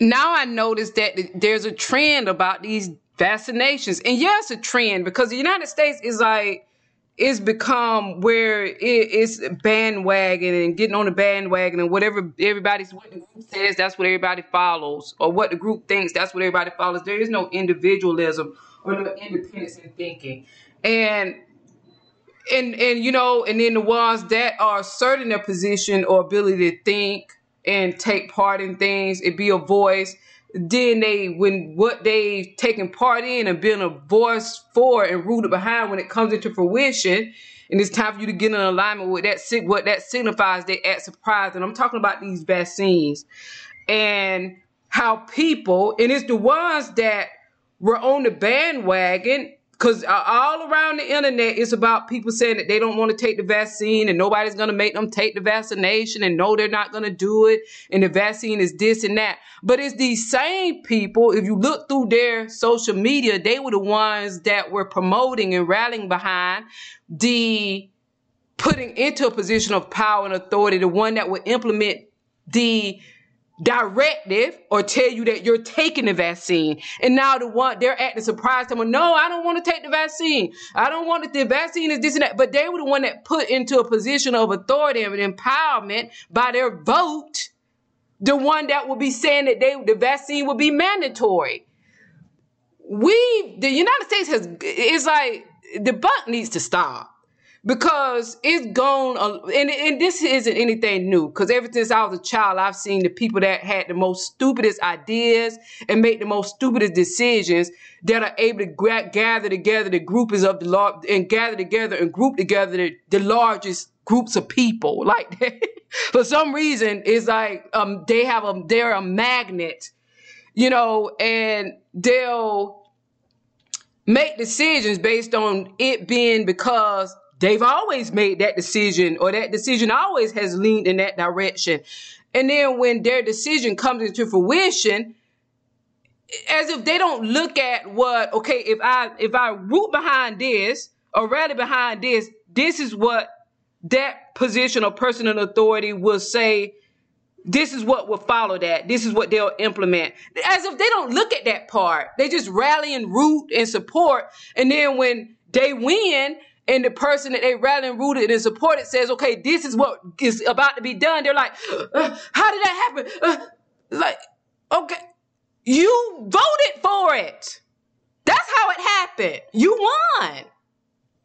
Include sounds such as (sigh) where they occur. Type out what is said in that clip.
now I notice that there's a trend about these vaccinations. And yes, a trend because the United States is like, it's become where it, it's bandwagon and getting on the bandwagon and whatever everybody's what the group says, that's what everybody follows, or what the group thinks, that's what everybody follows. There is no individualism or no independence in thinking. And and and you know, and then the ones that are asserting their position or ability to think and take part in things and be a voice. Then they when what they've taken part in and been a voice for and rooted behind when it comes into fruition and it's time for you to get in alignment with that what that signifies they act surprised. And i'm talking about these vaccines and how people and it's the ones that were on the bandwagon because uh, all around the internet, it's about people saying that they don't want to take the vaccine and nobody's going to make them take the vaccination and no, they're not going to do it. And the vaccine is this and that. But it's these same people, if you look through their social media, they were the ones that were promoting and rallying behind the putting into a position of power and authority, the one that would implement the directive or tell you that you're taking the vaccine. And now the one they're acting surprised. Them, no, I don't want to take the vaccine. I don't want it. The vaccine is this and that. But they were the one that put into a position of authority and empowerment by their vote. The one that will be saying that they the vaccine will be mandatory. We the United States has it's like the buck needs to stop because it's gone and, and this isn't anything new. Because ever since i was a child i've seen the people that had the most stupidest ideas and make the most stupidest decisions that are able to gather together the groupings of the law and gather together and group together the, the largest groups of people. (laughs) Like for some reason it's like um they have a they're a magnet you know and they'll make decisions based on it being because they've always made that decision or that decision always has leaned in that direction. And then when their decision comes into fruition, as if they don't look at what, okay, if I if I root behind this or rally behind this, this is what that position or person in authority will say this is what will follow that. This is what they'll implement. As if they don't look at that part. They just rally and root and support. And then when they win, and the person that they rallied rooted and supported says, okay, this is what is about to be done. They're like, uh, how did that happen? Uh, like, okay, you voted for it. That's how it happened. You won.